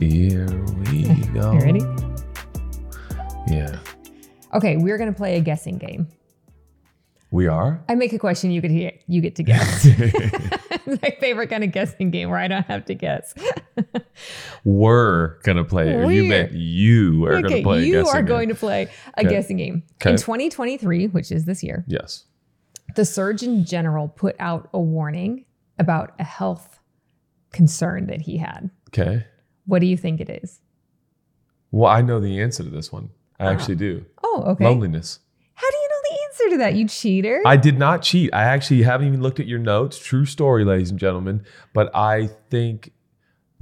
Here we go. You ready? Yeah. Okay, we're gonna play a guessing game. We are? I make a question, you get to, you get to guess. My favorite kind of guessing game where I don't have to guess. We're gonna play. Or you We're. meant you are okay, gonna play a you guessing are game. going to play a Okay. guessing game. Okay. In 2023, which is this year, Yes. the Surgeon General put out a warning about a health concern that he had. Okay. What do you think it is? Well, I know the answer to this one. I Ah. actually do. Oh, okay. Loneliness. How do you know the answer to that, you cheater? I did not cheat. I actually haven't even looked at your notes. True story, ladies and gentlemen. But I think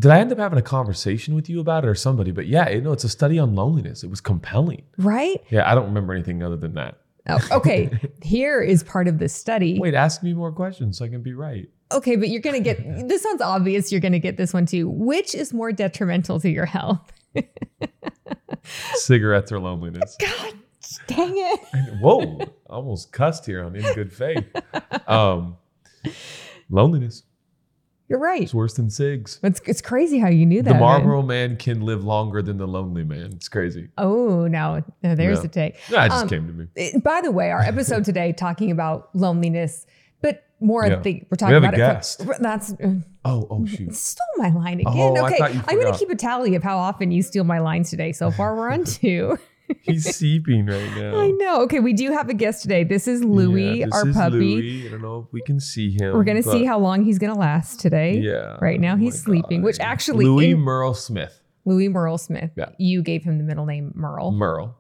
did I end up having a conversation with you about it or somebody? But yeah, you know, it's a study on loneliness. It was compelling. right? Yeah, I don't remember anything other than that. Oh, okay. Here is part of the study. Wait, ask me more questions so I can be right. Okay, but you're going to get this one's obvious. You're going to get this one too. Which is more detrimental to your health? Cigarettes or loneliness. God dang it. Whoa, almost cussed here on in good faith. Um, loneliness You're right. It's worse than cigs. It's, it's crazy how you knew that. The man. Marlboro man can live longer than the lonely man. It's crazy. Oh, now, now there's the take. Yeah, it just Um, came to me. By the way, our episode today talking about loneliness, but more Yeah. I think we're We talking a about guest. it. From, that's uh, Oh, oh shoot. stole my line again. Oh, okay, I'm gonna keep a tally of how often you steal my lines today. So far, we're on two. He's seeping right now. I know. Okay, we do have a guest today. This is Louie, Yeah, this our is puppy. Louie. I don't know if we can see him. We're gonna see how long he's gonna last today. Yeah. Right now Oh he's sleeping, God. which actually Louie in- Merle Smith. Louie Merle Smith. Yeah. You gave him the middle name Merle. Merle.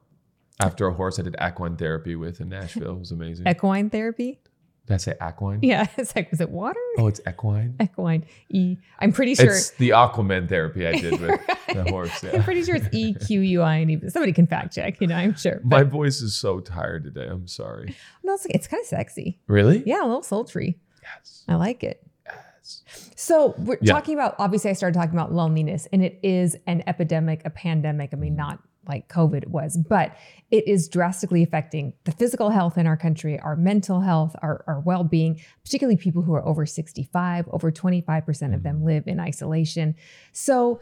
After a horse I did equine therapy with in Nashville. It was amazing. Equine therapy. Did I say equine? Yeah, it's like was it water? Oh, it's equine. Equine. E. I'm pretty sure. It's the Aquaman therapy I did with the horse. I'm pretty sure it's E Q U I N E. but Somebody can fact check. You know, I'm sure. My voice is so tired today. I'm sorry. no, it's, like, it's kind of sexy. Really? Yeah, a little sultry. Yes. I like it. Yes. So we're Yeah. talking about obviously I started talking about loneliness and it is an epidemic, a pandemic. I mean, not like COVID was, but it is drastically affecting the physical health in our country, our mental health, our, our well-being, particularly people who are over 65, over 25% of them mm-hmm. live in isolation. So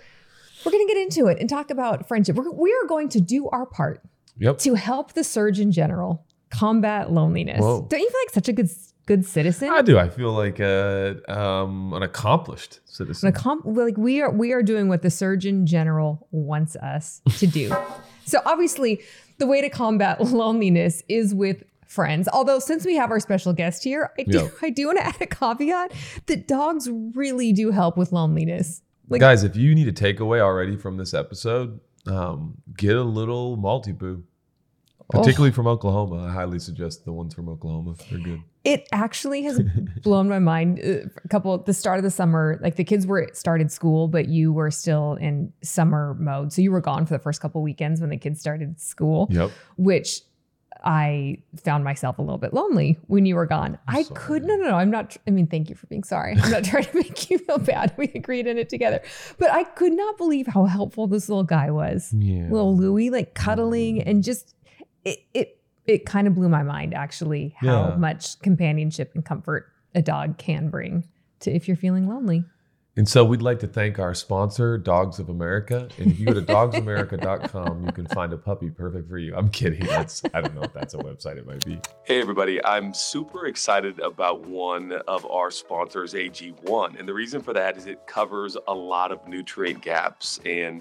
we're going to get into it and talk about friendship. We're, we are going to do our part Yep. to help the Surgeon General combat loneliness. Whoa. Don't you feel like such a good good citizen? I do. I feel like a, um, an accomplished citizen. An accom- like we are we are doing what the surgeon general wants us to do so obviously the way to combat loneliness is with friends although since we have our special guest here i do Yeah. i do want to add a caveat that dogs really do help with loneliness like Guys, if you need a takeaway already from this episode, um, get a little Maltipoo. Oh. Particularly from Oklahoma. I highly suggest the ones from Oklahoma. They're good. It actually has blown my mind Uh, a couple the start of the summer like the kids were started school but you were still in summer mode so you were gone for the first couple weekends when the kids started school Yep. which I found myself a little bit lonely when you were gone. I'm I sorry. could no no no. I'm not. I mean, thank you for being sorry. I'm not trying to make you feel bad. We agreed in it together, but I could not believe how helpful this little guy was. Yeah. Little Louie, like cuddling and just it it it kind of blew my mind actually how Yeah. much companionship and comfort a dog can bring to if you're feeling lonely. And so we'd like to thank our sponsor, Dogs of America. And if you go to dogsamerica.com, you can find a puppy perfect for you. I'm kidding. That's I don't know if that's a website it might be. Hey, everybody. I'm super excited about one of our sponsors, AG1. And the reason for that is it covers a lot of nutrient gaps. And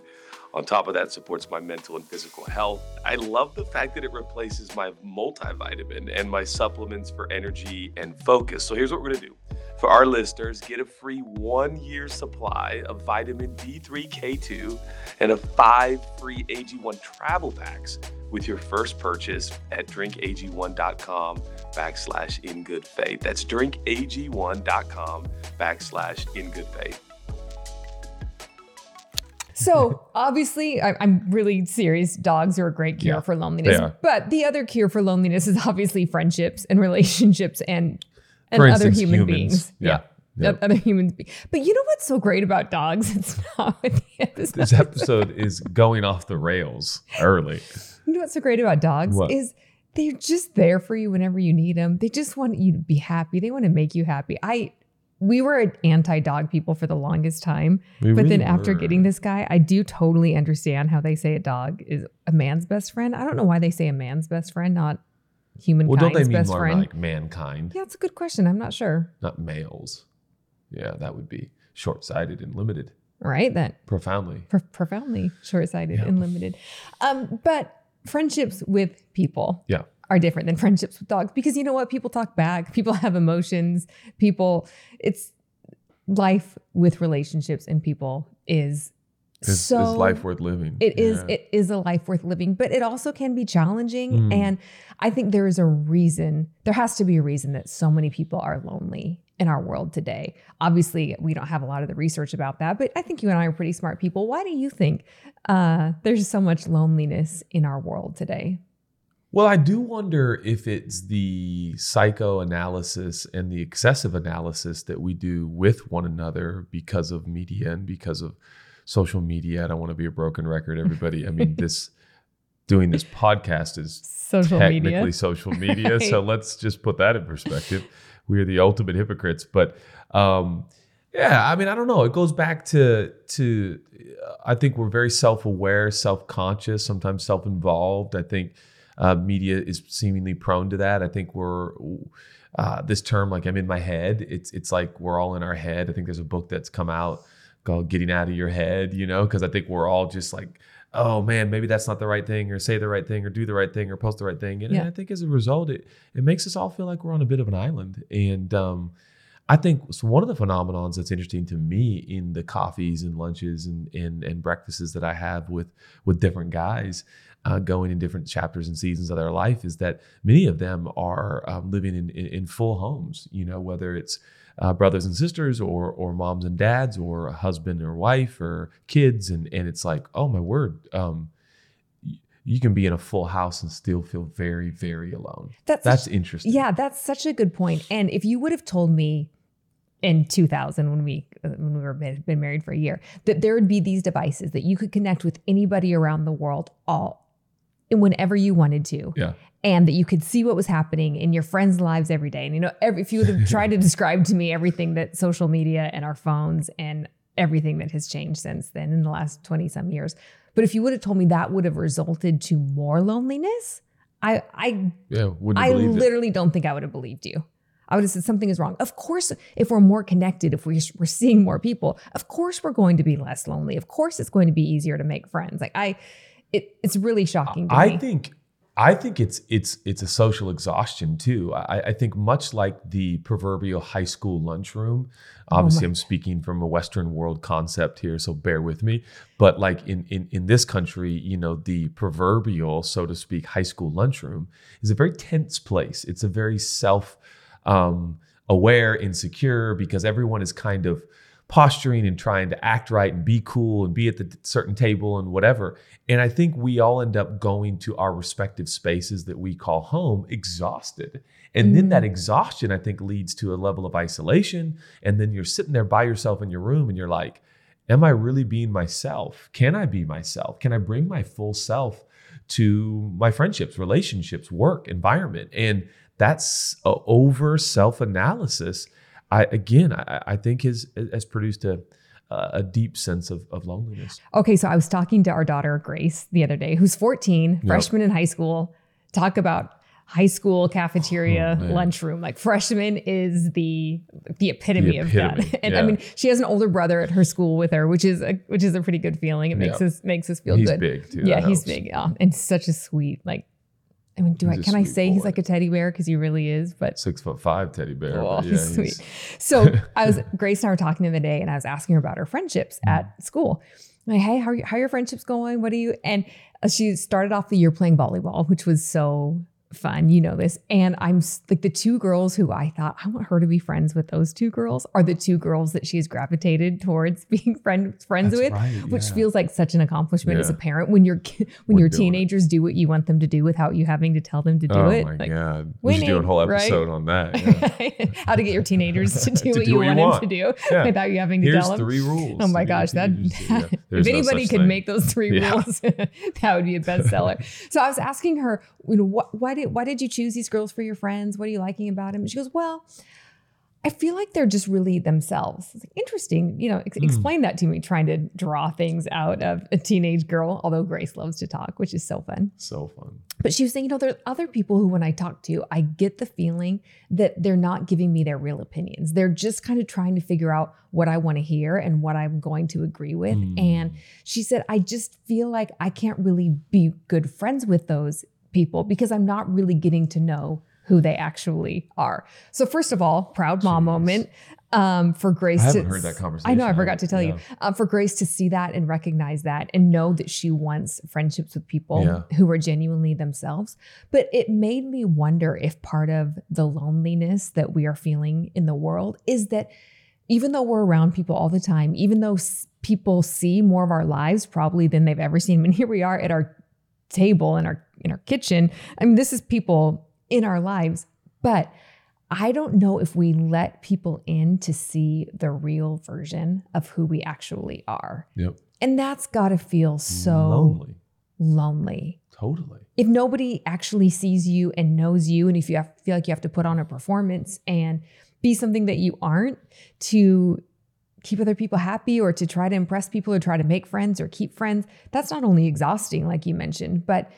on top of that, supports my mental and physical health. I love the fact that it replaces my multivitamin and my supplements for energy and focus. So here's what we're to do. For our listeners, get a free one year supply of vitamin D3K2 and a five free AG1 travel packs with your first purchase at drinkag1.com backslash in good faith. That's drinkag1.com backslash in good faith. So obviously, I, I'm really serious. Dogs are a great cure Yeah, for loneliness. But the other cure for loneliness is obviously friendships and relationships and and For other instance, human humans. beings. Yeah. Yeah. o- Other humans. be- But you know what's so great about dogs? It's not the episode. This episode is going off the rails early. You know what's so great about dogs What? is they're just there for you whenever you need them. They just want you to be happy. They want to make you happy. I we were anti-dog people for the longest time. We but then after were. getting this guy, I do totally understand how they say a dog is a man's best friend. I don't know why they say a man's best friend, not humankind's well, don't they mean best more friend. like mankind, yeah, it's a good question. I'm not sure. not males? Yeah, that would be short-sighted and limited, Right? That profoundly. pro- profoundly short-sighted Yeah. and limited. Um, but friendships with people Yeah. Are different than friendships with dogs because you know what? People talk back. People have emotions. People, it's life with relationships and people is Is, so is life worth living? It is. Yeah. It is a life worth living, but it also can be challenging. Mm. And I think there is a reason. There has to be a reason that so many people are lonely in our world today. Obviously, we don't have a lot of the research about that, but I think you and I are pretty smart people. Why do you think uh, there's so much loneliness in our world today? Well, I do wonder if it's the psychoanalysis and the excessive analysis that we do with one another because of media and because of social media. I don't want to be a broken record, everybody. I mean, this doing this podcast is Social technically media. social media. So let's just put that in perspective. We are the ultimate hypocrites. But um, yeah, I mean, I don't know. It goes back to to I think we're very self-aware, self-conscious, sometimes self-involved. I think uh, media is seemingly prone to that. I think we're uh, this term like I'm in my head. It's it's like we're all in our head. I think there's a book that's come out called Getting Out of Your Head. You know, because I think we're all just like oh man, maybe that's not the right thing, or say the right thing, or do the right thing, or post the right thing. And Yeah. I think as a result, it it makes us all feel like we're on a bit of an island. And um, I think one of the phenomenons that's interesting to me in the coffees and lunches and and, and breakfasts that I have with with different guys. Uh, going in different chapters and seasons of their life is that many of them are um, living in, in in full homes. You know, whether it's uh, brothers and sisters or or moms and dads or a husband or wife or kids and and it's like oh my word um you can be in a full house and still feel very very alone That's that's interesting Yeah, that's such a good point. And if you would have told me in 2000 when we uh, when we were been, married for a year that there would be these devices that you could connect with anybody around the world all and whenever you wanted to yeah and that you could see what was happening in your friends' lives every day. And you know, every, if you would have tried to describe to me everything that social media and our phones and everything that has changed since then in the last 20 some years. But if you would have told me that would have resulted to more loneliness, I I yeah I believed it literally don't think I would have believed you. I would have said something is wrong. Of course, if we're more connected, if we're, we're seeing more people, of course we're going to be less lonely. Of course it's going to be easier to make friends. Like I, it, it's really shocking to I me. think I think it's it's it's a social exhaustion too. I, I think much like the proverbial high school lunchroom. Oh obviously, my- I'm speaking from a Western world concept here, so bear with me. But like in in in this country, you know, the proverbial, so to speak, high school lunchroom is a very tense place. It's a very self um, aware, insecure because everyone is kind of posturing and trying to act right and be cool and be at the certain table and whatever. And I think we all end up going to our respective spaces that we call home exhausted. And then that exhaustion, I think, leads to a level of isolation. And then you're sitting there by yourself in your room and you're like, Am I really being myself? Can I be myself? Can I bring my full self to my friendships, relationships, work, environment? And that's over self analysis. I again, I, I think has has produced a a deep sense of, of loneliness. Okay, so I was talking to our daughter Grace the other day, who's 14, Yep. freshman in high school. Talk about high school cafeteria Oh, lunchroom. Like freshman is the the epitome, The of that. And I mean, she has an older brother at her school with her, which is a which is a pretty good feeling. It makes Yeah. us makes us feel He's good. He's big too. yeah, he's helps. big. Yeah, and such a sweet like. I mean, do I He's a can I say he's like a teddy bear because he really is? But Six foot five teddy bear. Oh, yeah, he's sweet. So I was Grace and I were talking the other day, and I was asking her about her friendships Mm. at school. Like, hey, how are, you, how are your friendships going? What are you? And she started off the year playing volleyball, which was so fun. You know this. And I'm like the two girls who I thought I want her to be friends with. Those two girls are the two girls that she's gravitated towards being friend, friends That's with. right, Which yeah. feels like such an accomplishment as a parent when your ki- when We're your doing it. teenagers do what you want them to do without you having to tell them to do oh it. my Like, god, we should do a winning, whole right? episode on that. Yeah. how to get your teenagers to do To what do you what you want, them want. to do Yeah. without you having to Here's tell them. three rules. Oh my to get your gosh, that teenagers to that. if There's no anybody could thing. make those three Yeah. rules, that would be a bestseller. so I was asking her, you know, what, why did why did you choose these girls for your friends? What are you liking about them? And she goes, well. I feel like they're just really themselves. It's like, interesting, you know, ex- Hmm. explain that to me, trying to draw things out of a teenage girl, although Grace loves to talk, which is so fun. So fun. But she was saying, you know, there's other people who, when I talk to, I get the feeling that they're not giving me their real opinions. They're just kind of trying to figure out what I want to hear and what I'm going to agree with. Mm. And she said, I just feel like I can't really be good friends with those people because I'm not really getting to know who they actually are. So, first of all, proud mom Jeez. moment um, for Grace. I haven't to, heard that conversation. I know, I forgot to tell you. Yeah. Um, for Grace to see that and recognize that and know that she wants friendships with people Yeah. who are genuinely themselves. But it made me wonder if part of the loneliness that we are feeling in the world is that even though we're around people all the time, even though people see more of our lives probably than they've ever seen, I mean, here we are at our table and our in our kitchen. I mean, this is people in our lives, but I don't know if we let people in to see the real version of who we actually are. Yep. And that's got to feel so lonely. lonely. Totally. If nobody actually sees you and knows you, and if you have, feel like you have to put on a performance and be something that you aren't to keep other people happy or to try to impress people or try to make friends or keep friends, that's not only exhausting, like you mentioned, but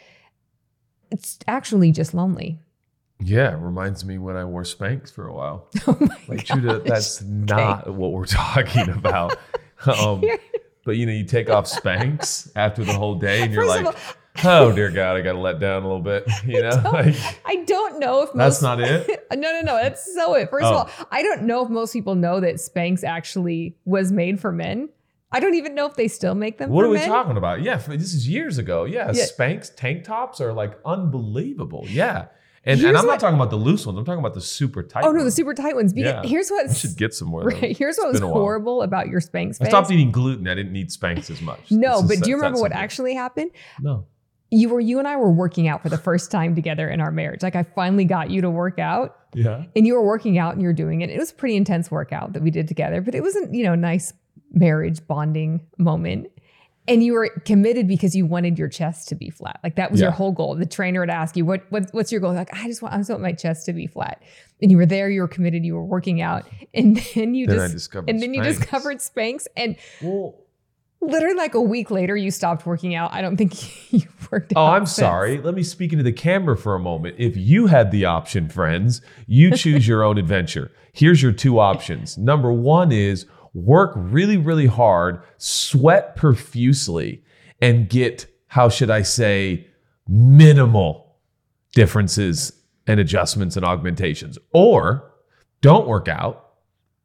it's actually just lonely. Yeah, it reminds me when I wore Spanx for a while. Oh my Like, gosh. Judah, that's not what we're talking about. um, but you know, you take off Spanx after the whole day, and you're First like, all, "Oh dear God, I got to let down a little bit." You know, don't- like I don't know if that's most, not it. no, no, no. That's so it. First Oh. of all, I don't know if most people know that Spanx actually was made for men. I don't even know if they still make them What are we men. talking about? Yeah, this is years ago. Yeah, Yeah. Spanx tank tops are like unbelievable. Yeah, and, and I'm what- not talking about the loose ones. I'm talking about the super tight. Oh no, the super tight ones. Because Yeah. here's what should get some more. right. Here's what was been a while. horrible about your Spanx. I stopped eating gluten. I didn't need Spanx as much. No, This but is- do you remember what actually happened? No. You were you and I were working out for the first time together in our marriage. Like I finally got you to work out, Yeah. and you were working out and you were doing it. It was a pretty intense workout that we did together, but it wasn't, you know nice marriage bonding moment. And you were committed because you wanted your chest to be flat. Like that was your whole goal. The trainer would ask you, "What, what what's your goal?" Like I just want I just want my chest to be flat. And you were there. You were committed. You were working out, and then you Then just discovered. and then you Spanx. discovered Spanx, and Well, literally like a week later, you stopped working out. I don't think you worked oh, out. Oh. I'm since. sorry. Let me speak into the camera for a moment. If you had the option, friends, you choose your own adventure. Here's your two options. Number one is work really, really hard, sweat profusely, and get, how should I say, minimal differences and adjustments and augmentations. Or don't work out,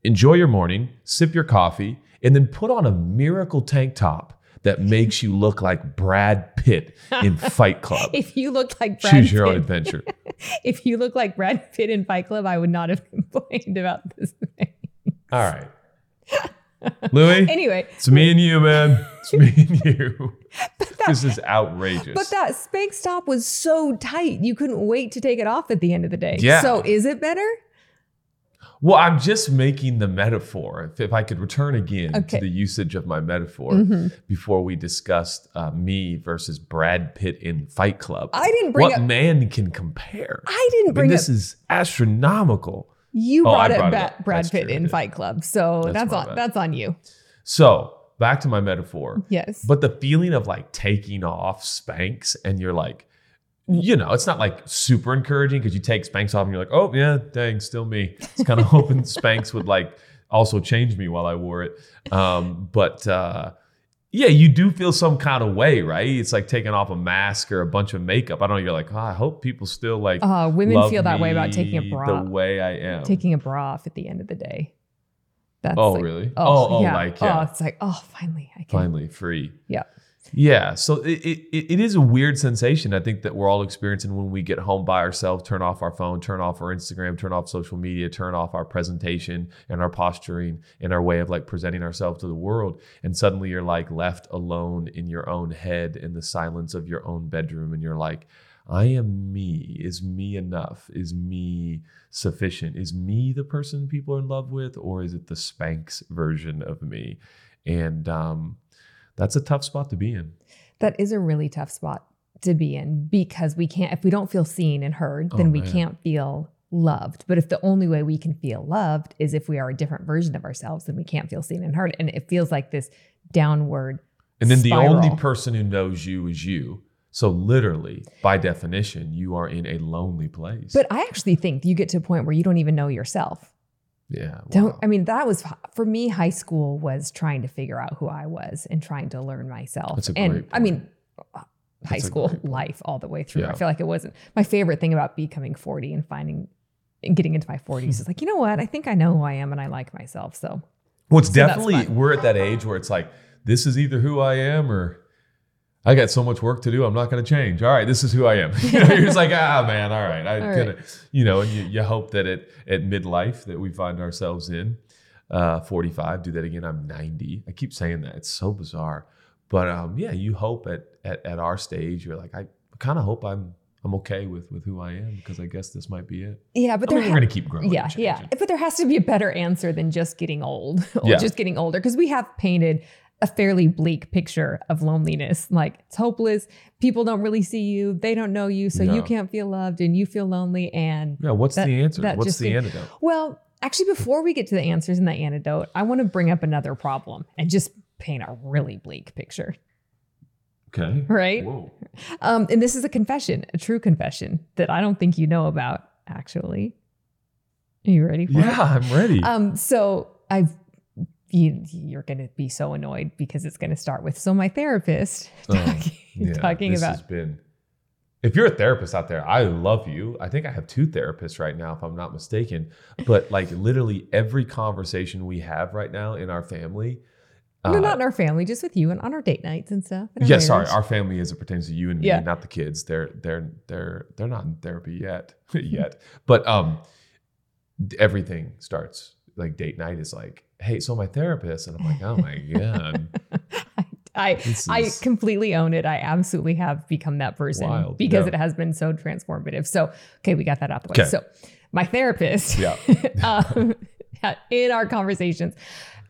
enjoy your morning, sip your coffee, and then put on a miracle tank top that makes you look like Brad Pitt in Fight Club. If you looked like Brad Choose your own adventure. if you look like Brad Pitt in Fight Club, I would not have complained about this. Thing. All right. Louie, Anyway, it's me and you, man. It's me and you. This is outrageous. but that Spanx top was so tight, you couldn't wait to take it off at the end of the day. Yeah. So is it better? well, I'm just making the metaphor. If, if I could return again Okay. to the usage of my metaphor Mhm. before we discussed uh, me versus Brad Pitt in Fight Club. I didn't bring what up. man can compare? I didn't I mean, bring this up. is astronomical. You Oh, brought up brought it up. Brad Pitt in. Fight Club, so That's that's, on bad. that's on you. So back to my metaphor. Yes. But the feeling of like taking off Spanx and you're like, you know, it's not like super encouraging because you take Spanx off and you're like, oh yeah, dang, still me. It's kind of hoping Spanx would like also change me while I wore it. Um, but uh, yeah, you do feel some kind of way, right? It's like taking off a mask or a bunch of makeup. I don't know. You're like, oh, I hope people still like uh, women feel that way about taking a bra, the way I am. taking a bra off at the end of the day. That's oh, like, really? Oh, oh, oh, yeah. like yeah. Oh, it's like oh, finally I can. finally free. Yeah. Yeah. So it, it, it is a weird sensation, I think, that we're all experiencing when we get home by ourselves, turn off our phone, turn off our Instagram, turn off social media, turn off our presentation and our posturing and our way of like presenting ourselves to the world. And suddenly you're like left alone in your own head in the silence of your own bedroom. And you're like, I am me. Is me enough? Is me sufficient? Is me the person people are in love with? Or is it the Spanx version of me? And um, that's a tough spot to be in. That is a really tough spot to be in because we can't if we don't feel seen and heard, then Oh, we can't feel loved. But if the only way we can feel loved is if we are a different version of ourselves, then we can't feel seen and heard. And it feels like this downward. And then the only person who knows you is you. So literally, by definition, you are in a lonely place. But I actually think you get to a point where you don't even know yourself. Yeah, Don't. I mean that was for me high school was trying to figure out who I was and trying to learn myself. That's a and great I mean uh, high That's school life all the way through. I feel like it wasn't my favorite thing about becoming 40 and finding and getting into my 40s is like, you know what? I think I know who I am and I like myself. So Well, it's So definitely we're at that age where it's like this is either who I am or I got so much work to do. I'm not going to change. All right, this is who I am. you know, you're just like, ah, man. All right, I All gonna, you know, and you, you hope that at at midlife that we find ourselves in, uh, 45. Do that again. I'm 90. I keep saying that. It's so bizarre, but um, yeah, you hope at at, at our stage, you're like, I kind of hope I'm I'm okay with with who I am because I guess this might be it. yeah, but I mean, there we're going to keep growing. yeah, yeah. But there has to be a better answer than just getting old or Yeah. just getting older because we have painted a fairly bleak picture of loneliness. Like it's hopeless. People don't really see you. They don't know you. So No. you can't feel loved and you feel lonely. And Yeah. What's That- the answer? What's the seemed- antidote? well, actually, before we get to the answers and the antidote, I want to bring up another problem and just paint a really bleak picture. Okay. Right? Whoa. Um, and this is a confession, a true confession that I don't think you know about, actually. Are you ready for it? Yeah, I'm ready. Um, so I've you, you're going to be so annoyed because it's going to start with so my therapist Oh, talking, Yeah, talking this about has been. If you're a therapist out there, I love you. I think I have two therapists right now, if I'm not mistaken. But like literally every conversation we have right now in our family. no, uh, not in our family, just with you and on our date nights and stuff. and yeah, sorry, our family as it pertains to you and me, Yeah. not the kids. They're they're they're they're not in therapy yet, yet. But um, everything starts like date night is like, hey, so my therapist, and I'm like, oh my god, I I completely own it. I absolutely have become that person Wild, because yeah. it has been so transformative. So, okay, we got that out the way. Okay. So, my therapist, yeah, um, in our conversations,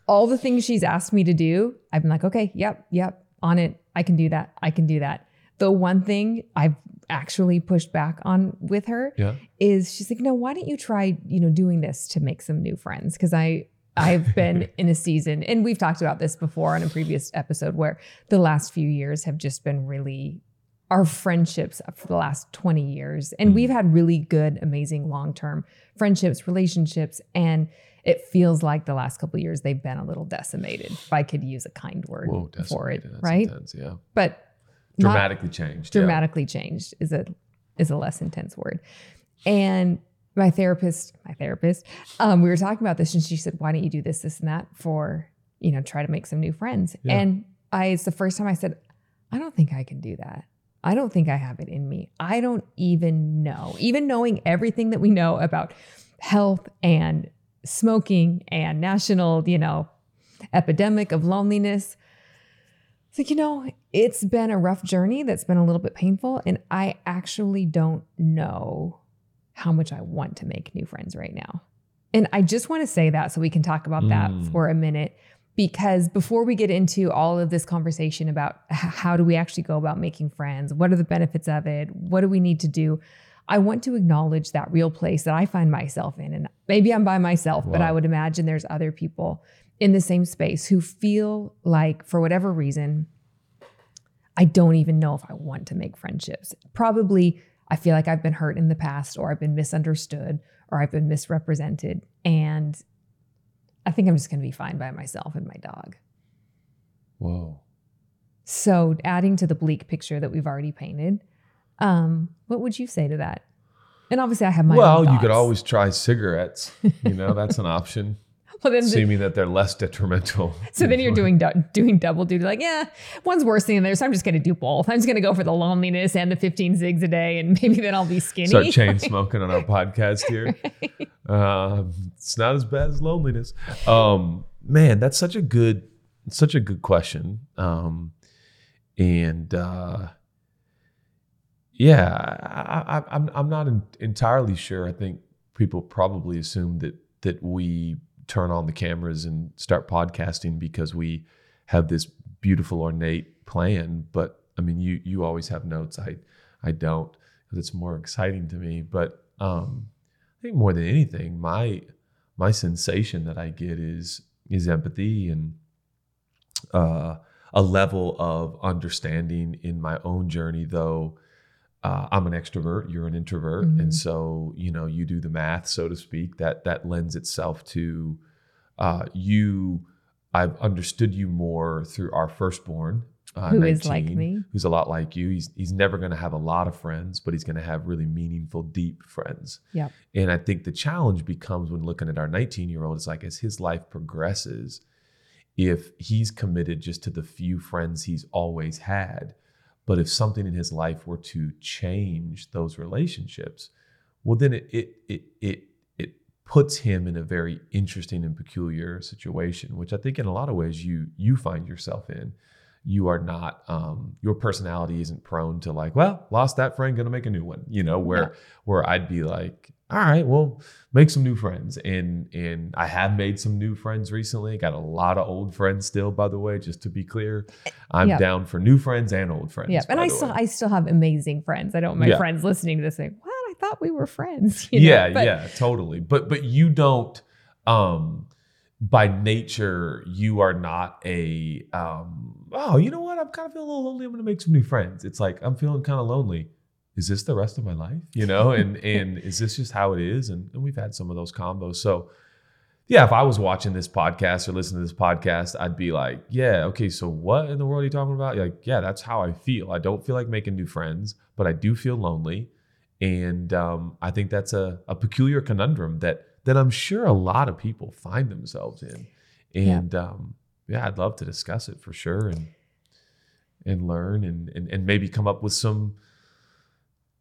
all the things she's asked me to do, I've been like, okay, yep, yep, on it. I can do that. I can do that. The one thing I've actually pushed back on with her yeah. is she's like, no, why don't you try, you know, doing this to make some new friends? Because I I've been in a season, and we've talked about this before on a previous episode, where the last few years have just been really our friendships for the last 20 years. And Mhm. we've had really good, amazing long-term friendships, relationships, and it feels like the last couple of years they've been a little decimated, if I could use a kind word Whoa, for it. Right? intense, yeah, But dramatically changed. yeah. dramatically changed is a is a less intense word. And my therapist, my therapist, um, we were talking about this, and she said, "Why don't you do this, this, and that for you know try to make some new friends?" Yeah. And I, it's the first time I said, "I don't think I can do that. I don't think I have it in me. I don't even know, even knowing everything that we know about health and smoking and national, you know, epidemic of loneliness." It's like, you know, it's been a rough journey that's been a little bit painful. And I actually don't know how much I want to make new friends right now. And I just want to say that so we can talk about that Mm. for a minute. Because before we get into all of this conversation about how do we actually go about making friends, what are the benefits of it, what do we need to do, I want to acknowledge that real place that I find myself in. And maybe I'm by myself, but I would imagine there's other people in the same space who feel like, for whatever reason, I don't even know if I want to make friendships. Probably, I feel like I've been hurt in the past, or I've been misunderstood, or I've been misrepresented. And I think I'm just going to be fine by myself and my dog. Whoa. So, adding to the bleak picture that we've already painted, um, what would you say to that? And obviously, I have my well, you could always try cigarettes. You know, that's an option. Well, then the- Assuming that they're less detrimental. So then you're doing doing double duty. Like, yeah, one's worse than the other. So I'm just going to do both. I'm just going to go for the loneliness and the 15 zigs a day, and maybe then I'll be skinny. start chain smoking on our podcast here. Um, it's not as bad as loneliness. Um, man, that's such a good, such a good question. Um, and uh, yeah, I, I, I'm I'm not en- entirely sure. I think people probably assume that that we turn on the cameras and start podcasting because we have this beautiful ornate plan. But I mean, you you always have notes. I I don't because it's more exciting to me. But um, I think more than anything, my my sensation that I get is is empathy and uh, a level of understanding in my own journey. Though uh, I'm an extrovert, you're an introvert, Mhm. and so you know you do the math, so to speak. That that lends itself to uh, you. I've understood you more through our firstborn, uh, Who is like me. who's a lot like you. He's he's never going to have a lot of friends, but he's going to have really meaningful, deep friends. Yep. And I think the challenge becomes when looking at our 19 year old, it's like as his life progresses, if he's committed just to the few friends he's always had, but if something in his life were to change those relationships, well, then it it it it it puts him in a very interesting and peculiar situation, which I think in a lot of ways you you find yourself in. You are not um, your personality isn't prone to like, well, lost that friend, gonna make a new one. You know, where Yeah. where I'd be like, all right, well, make some new friends. And and I have made some new friends recently. Got a lot of old friends still, by the way, just to be clear. I'm Yeah. down for new friends and old friends. Yeah, and I still way. I still have amazing friends. I don't want my Yeah. friends listening to this saying, "What? I thought we were friends." you know? yeah, But- yeah, totally. But but you don't um by nature you are not a um oh, you know what? I'm kind of feeling a little lonely. I'm going to make some new friends. It's like I'm feeling kind of lonely. Is this the rest of my life? You know, and and is this just how it is? And, and we've had some of those combos. So yeah, if I was watching this podcast or listening to this podcast, I'd be like, yeah, okay, so what in the world are you talking about? You're like, yeah, that's how I feel. I don't feel like making new friends, but I do feel lonely. And um, I think that's a, a peculiar conundrum that that I'm sure a lot of people find themselves in. Yeah. And um, yeah, I'd love to discuss it for sure and and learn and and, and maybe come up with some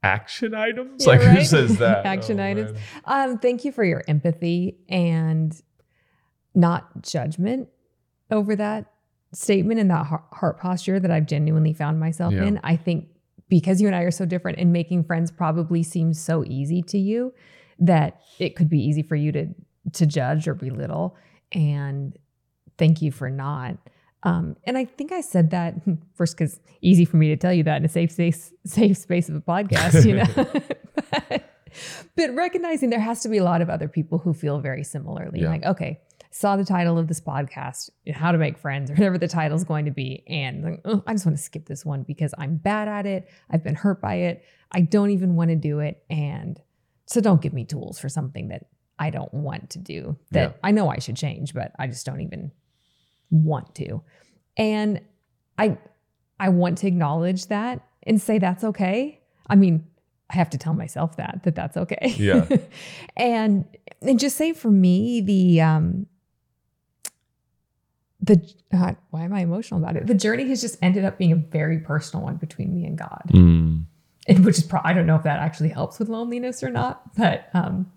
action items. Yeah, like who says that? Action Oh, items. Um, thank you for your empathy and not judgment over that statement and that heart, heart posture that I've genuinely found myself Yeah. in. I think because you and I are so different and making friends probably seems so easy to you that it could be easy for you to to judge or belittle. And thank you for not. Um, and I think I said that first because easy for me to tell you that in a safe space, safe space of a podcast, you know. but, but recognizing there has to be a lot of other people who feel very similarly. Yeah. Like, okay, saw the title of this podcast, how to make friends, or whatever the title's going to be, and like, "Oh, I just want to skip this one because I'm bad at it. I've been hurt by it. I don't even want to do it, and so don't give me tools for something that I don't want to do. That Yeah. I know I should change, but I just don't even want to. And I I want to acknowledge that and say that's okay. I mean, I have to tell myself that that that's okay. Yeah. and and just say for me the um the uh, why am I emotional about it? The journey has just ended up being a very personal one between me and God, Mm. and which is pro- I don't know if that actually helps with loneliness or not, but um,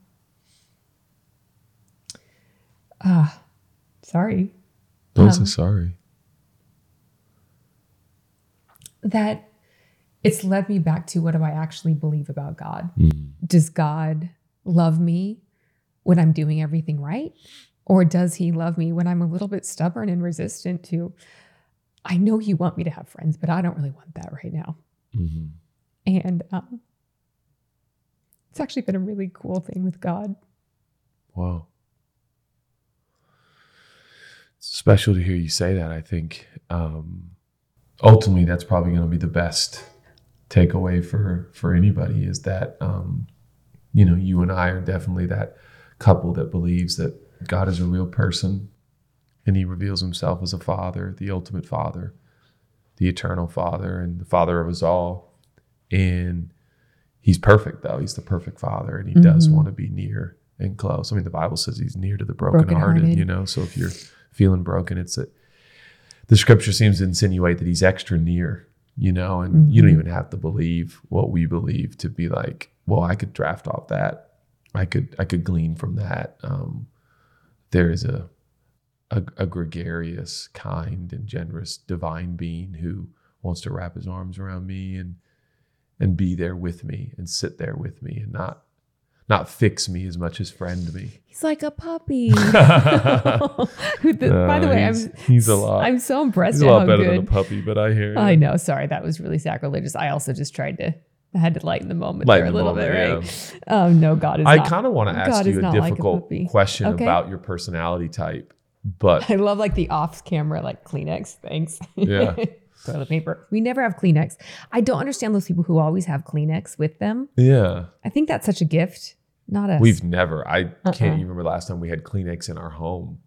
uh, sorry Don't say Um, sorry. that it's led me back to what do I actually believe about God? Mm. Does God love me when I'm doing everything right? Or does he love me when I'm a little bit stubborn and resistant to, I know you want me to have friends, but I don't really want that right now. Mhm. And um, it's actually been a really cool thing with God. Wow. It's special to hear you say that. I think um, ultimately that's probably going to be the best takeaway for for anybody is that um, you know you and I are definitely that couple that believes that God is a real person and He reveals Himself as a Father, the ultimate Father, the eternal Father, and the Father of us all. And He's perfect though; He's the perfect Father, and He does Mhm. want to be near and close. I mean, the Bible says He's near to the brokenhearted. Brokenhearted. You know, so if you're feeling broken, it's a the Scripture seems to insinuate that He's extra near. You know, and you don't Mhm. even have to believe what we believe to be like, well, I could draft off that. I could I could glean from that. Um, there is a, a a gregarious, kind, and generous divine being who wants to wrap his arms around me and and be there with me and sit there with me and not not fix me as much as friend me. He's like a puppy. By the Uh, way, he's- I'm he's a lot. I'm so impressed He's a lot better good. than a puppy, but I hear. You. I know. Sorry, that was really sacrilegious. I also just tried to I had to lighten the moment Lighten there a little moment, bit, right? Oh no, God is I kind of want to ask you a not like a difficult question Okay. about your personality type, but I love like the off camera, like Kleenex. Thanks. Yeah. Toilet paper. We never have Kleenex. I don't understand those people who always have Kleenex with them. yeah, I think that's such a gift. Not us. we've never. I Uh-uh. can't even remember the last time we had Kleenex in our home.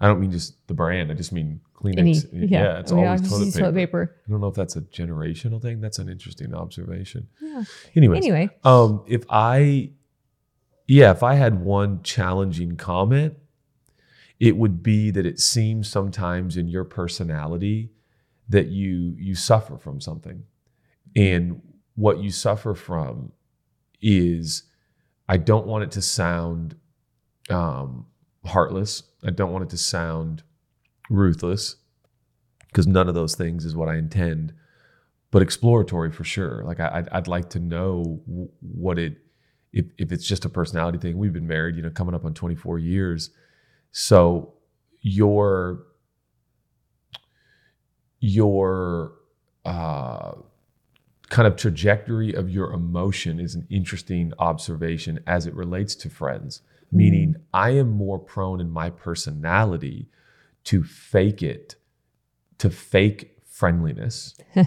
I don't mean just the brand. I just mean Kleenex. Any, yeah, it's we always just toilet use paper. paper. I don't know if that's a generational thing. That's an interesting observation. Yeah. Anyways, Anyway, Um, if I, yeah, if I had one challenging comment, it would be that it seems sometimes in your personality that you you suffer from something, and what you suffer from is, I don't want it to sound um, heartless. I don't want it to sound ruthless, because none of those things is what I intend but exploratory for sure. Like I, I'd, I'd like to know what it, if, if it's just a personality thing. We've been married, you know, coming up on 24 years. So your, your, uh, kind of trajectory of your emotion is an interesting observation as it relates to friends. Meaning, I am more prone in my personality to fake it, to fake friendliness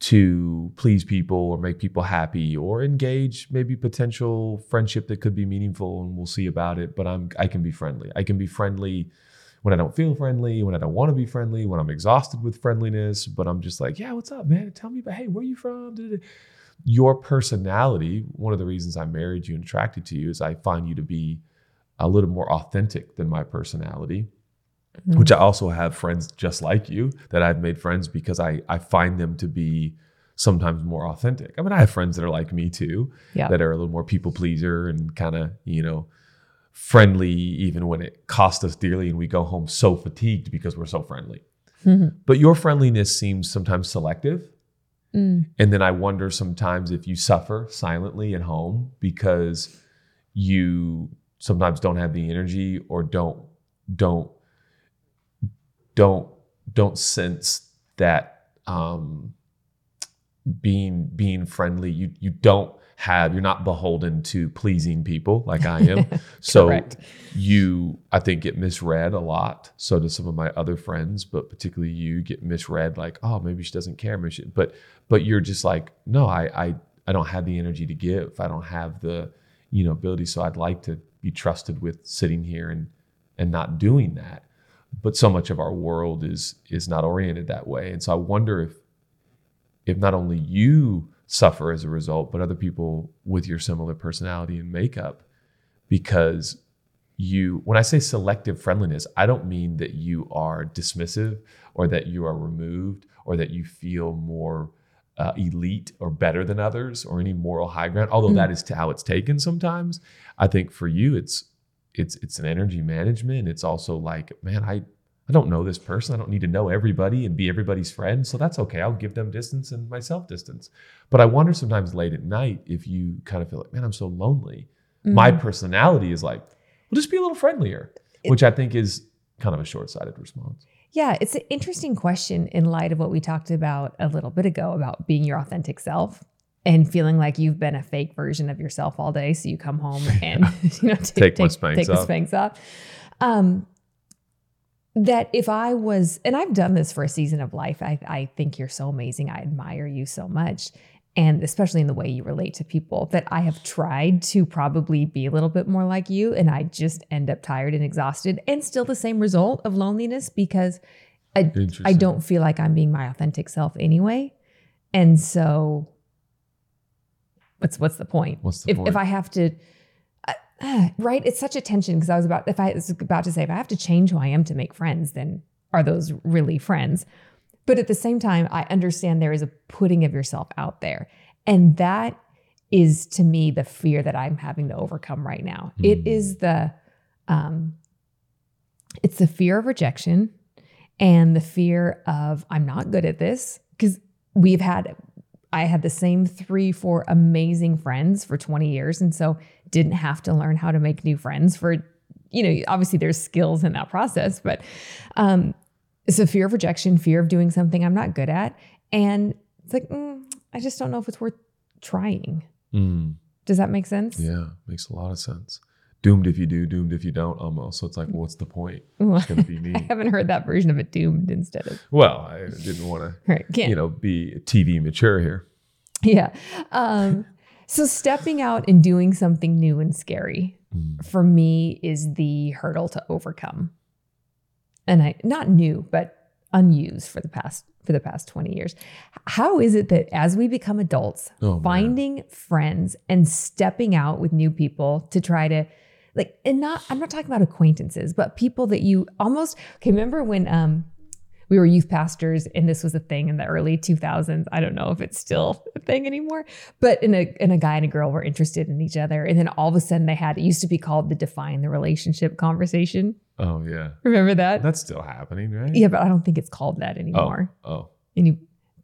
to please people or make people happy or engage maybe potential friendship that could be meaningful and we'll see about it but i'm i can be friendly i can be friendly when i don't feel friendly when i don't want to be friendly when i'm exhausted with friendliness but i'm just like yeah what's up man tell me about hey where you from Da-da-da. your personality one of the reasons i married you and attracted to you is i find you to be a little more authentic than my personality mm-hmm. which I also have friends just like you that I've made friends because I I find them to be sometimes more authentic. I mean, I have friends that are like me too, Yeah. that are a little more people pleaser and kind of you know friendly even when it costs us dearly and we go home so fatigued because we're so friendly. But your friendliness seems sometimes selective. Mm. And then I wonder sometimes if you suffer silently at home because you sometimes don't have the energy or don't don't don't don't sense that um being being friendly you you don't have you're not beholden to pleasing people like I am. So you I think get misread a lot. So do some of my other friends but particularly you get misread like oh maybe she doesn't care maybe she, but but you're just like no I I I don't have the energy to give. I don't have the you know ability. So I'd like to be trusted with sitting here and and not doing that. But so much of our world is is not oriented that way. And so I wonder if if not only you suffer as a result but other people with your similar personality and makeup because you when i say selective friendliness i don't mean that you are dismissive or that you are removed or that you feel more uh, elite or better than others or any moral high ground although Mm. that is to how it's taken sometimes i think for you it's it's it's an energy management it's also like man i i don't know this person i don't need to know everybody and be everybody's friend so that's okay i'll give them distance and myself distance but i wonder sometimes late at night if you kind of feel like man i'm so lonely my Mm. personality is like, well, just be a little friendlier, which I think is kind of a short sighted response. Yeah, it's an interesting question in light of what we talked about a little bit ago about being your authentic self and feeling like you've been a fake version of yourself all day. So you come home and you know take, Take my Spanx take the. Spanx off. Um, that if I was, and I've done this for a season of life, I, I think you're so amazing. I admire you so much. And especially in the way you relate to people, that I have tried to probably be a little bit more like you. And I just end up tired and exhausted and still the same result of loneliness because I, I don't feel like I'm being my authentic self anyway. And so what's what's the point? What's the if, point? if I have to uh, right, it's such a tension because I was about if I was about to say if I have to change who I am to make friends, then are those really friends? But at the same time, I understand there is a putting of yourself out there. And that is to me the fear that I'm having to overcome right now. It Mm. is the um it's the fear of rejection and the fear of I'm not good at this because we've had I had the same 3 4 amazing friends for 20 years and so didn't have to learn how to make new friends for you know obviously there's skills in that process but um it's a fear of rejection fear of doing something I'm not good at and it's like mm, I just don't know if it's worth trying. Mm, Does that make sense? yeah, makes a lot of sense. Doomed if you do, doomed if you don't, almost. So it's like, well, what's the point? It's going to be me. I haven't heard that version of it doomed instead of well, I didn't want to, right. Can't you know, be TV mature here. Yeah. Um, so stepping out and doing something new and scary Mm. for me is the hurdle to overcome. And I not new, but unused for the past for the past 20 years. How is it that as we become adults, Oh, man. finding friends and stepping out with new people to try to like and not I'm not talking about acquaintances, but people that you almost okay, remember when um we were youth pastors and this was a thing in the early 2000s. I don't know if it's still a thing anymore, but in a in a guy and a girl were interested in each other and then all of a sudden they had it used to be called the define the relationship conversation. Oh, yeah. Remember that? That's still happening, right? yeah, but I don't think it's called that Oh, anymore. oh. And you